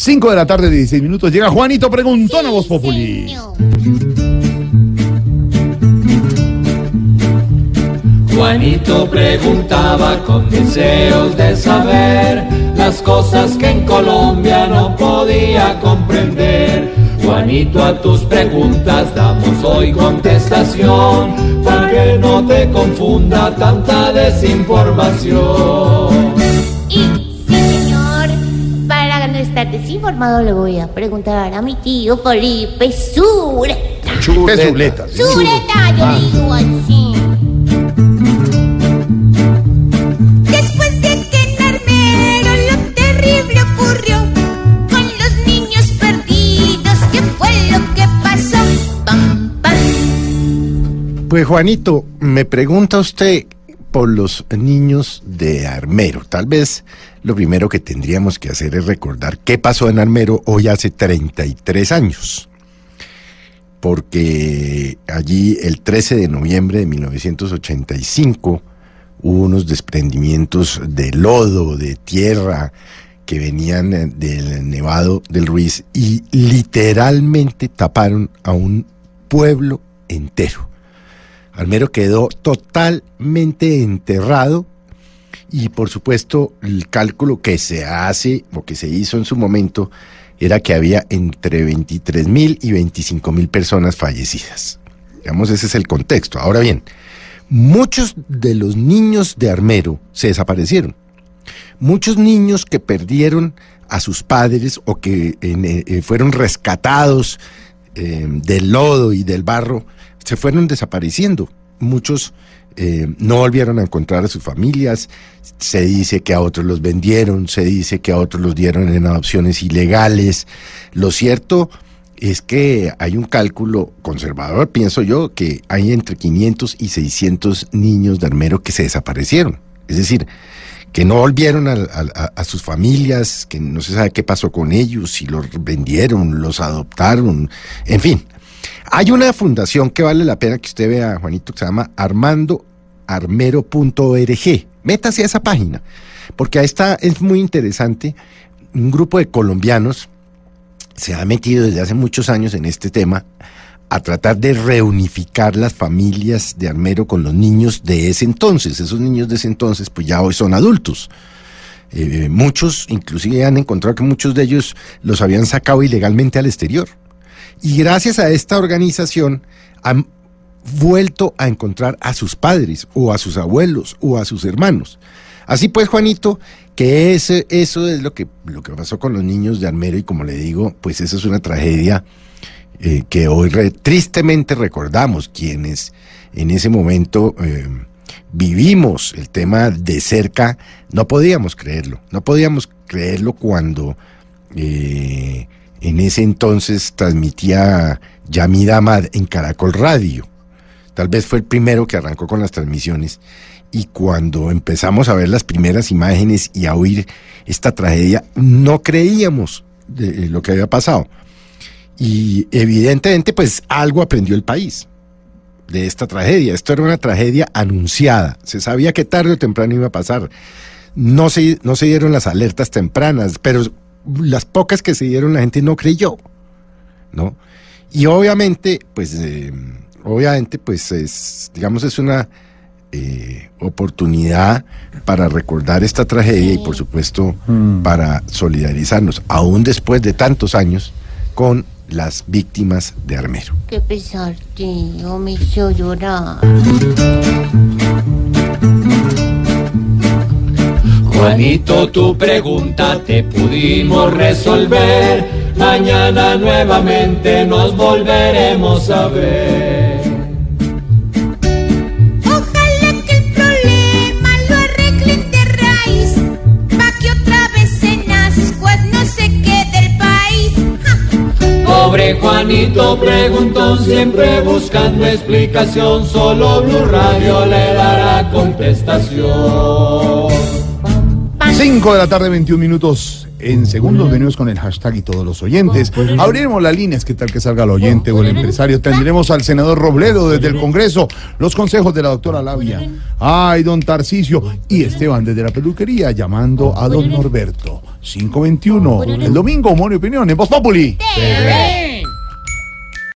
5 de la tarde, 16 minutos. Llega Juanito Preguntón a Voz Populi. Señor. Juanito preguntaba con deseos de saber las cosas que en Colombia no podía comprender. Juanito, a tus preguntas damos hoy contestación, para que no te confunda tanta desinformación. Desinformado le voy a preguntar a mi tío Felipe Sureta. ¿Qué chuleta? Sureta, yo digo así. Después de que en Armero lo terrible ocurrió con los niños perdidos, ¿qué fue lo que pasó? Pam, pam. Pues Juanito, me pregunta usted por los niños de Armero. Tal vez lo primero que tendríamos que hacer es recordar qué pasó en Armero hoy hace 33 años. Porque allí el 13 de noviembre de 1985 hubo unos desprendimientos de lodo, de tierra, que venían eh, del Nevado del Ruiz y literalmente taparon a un pueblo entero. Almero quedó totalmente enterrado y por supuesto el cálculo que se hace o que se hizo en su momento era que había entre 23 mil y 25 mil personas fallecidas. Digamos, ese es el contexto. Ahora bien, muchos de los niños de Armero se desaparecieron. Muchos niños que perdieron a sus padres o que eh, eh, fueron rescatados eh, del lodo y del barro se fueron desapareciendo. Muchos eh, no volvieron a encontrar a sus familias. Se dice que a otros los vendieron, se dice que a otros los dieron en adopciones ilegales. Lo cierto es que hay un cálculo conservador, pienso yo, que hay entre 500 y 600 niños de Armero que se desaparecieron. Es decir, que no volvieron a, a- a sus familias, que no se sabe qué pasó con ellos, si los vendieron, los adoptaron, en fin. Hay una fundación que vale la pena que usted vea, Juanito, que se llama armandoarmero.org. Métase a esa página, porque ahí está, es muy interesante. Un grupo de colombianos se ha metido desde hace muchos años en este tema a tratar de reunificar las familias de Armero con los niños de ese entonces. Esos niños de ese entonces, pues ya hoy son adultos. Eh, muchos, inclusive han encontrado que muchos de ellos los habían sacado ilegalmente al exterior. Y gracias a esta organización han vuelto a encontrar a sus padres o a sus abuelos o a sus hermanos. Así pues, Juanito, que eso es lo que, lo que pasó con los niños de Armero y como le digo, pues eso es una tragedia eh, que hoy re- tristemente recordamos quienes en ese momento eh, vivimos el tema de cerca, no podíamos creerlo, no podíamos creerlo cuando eh, en ese entonces transmitía Yamid Ahmad en Caracol Radio. Tal vez fue el primero que arrancó con las transmisiones y cuando empezamos a ver las primeras imágenes y a oír esta tragedia, no creíamos de lo que había pasado. Y evidentemente, pues algo aprendió el país de esta tragedia. Esto era una tragedia anunciada. Se sabía que tarde o temprano iba a pasar. No se, no se dieron las alertas tempranas, pero las pocas que se dieron la gente no creyó, ¿no? Y obviamente, pues, eh, obviamente, pues, es, digamos, es una eh, oportunidad para recordar esta tragedia y, por supuesto, para solidarizarnos, aún después de tantos años, con las víctimas de Armero. Qué pesar, tío, me hizo llorar. Juanito, tu pregunta te pudimos resolver. Mañana nuevamente nos volveremos a ver. Ojalá que el problema lo arreglen de raíz, pa' que otra vez en ascuas no se quede el país. Ja. Pobre Juanito preguntó siempre buscando explicación. Solo Blue Radio le dará contestación. 5 de la tarde, 21 minutos. En segundos venimos con el hashtag y todos los oyentes. Abriremos las líneas, ¿qué tal que salga el oyente o el empresario? Tendremos al senador Robledo desde el Congreso, los consejos de la doctora Labia. Ay, don Tarcicio y Esteban desde la peluquería llamando a don Norberto. 521. El domingo, humor y opinión en Voz Populi. TV.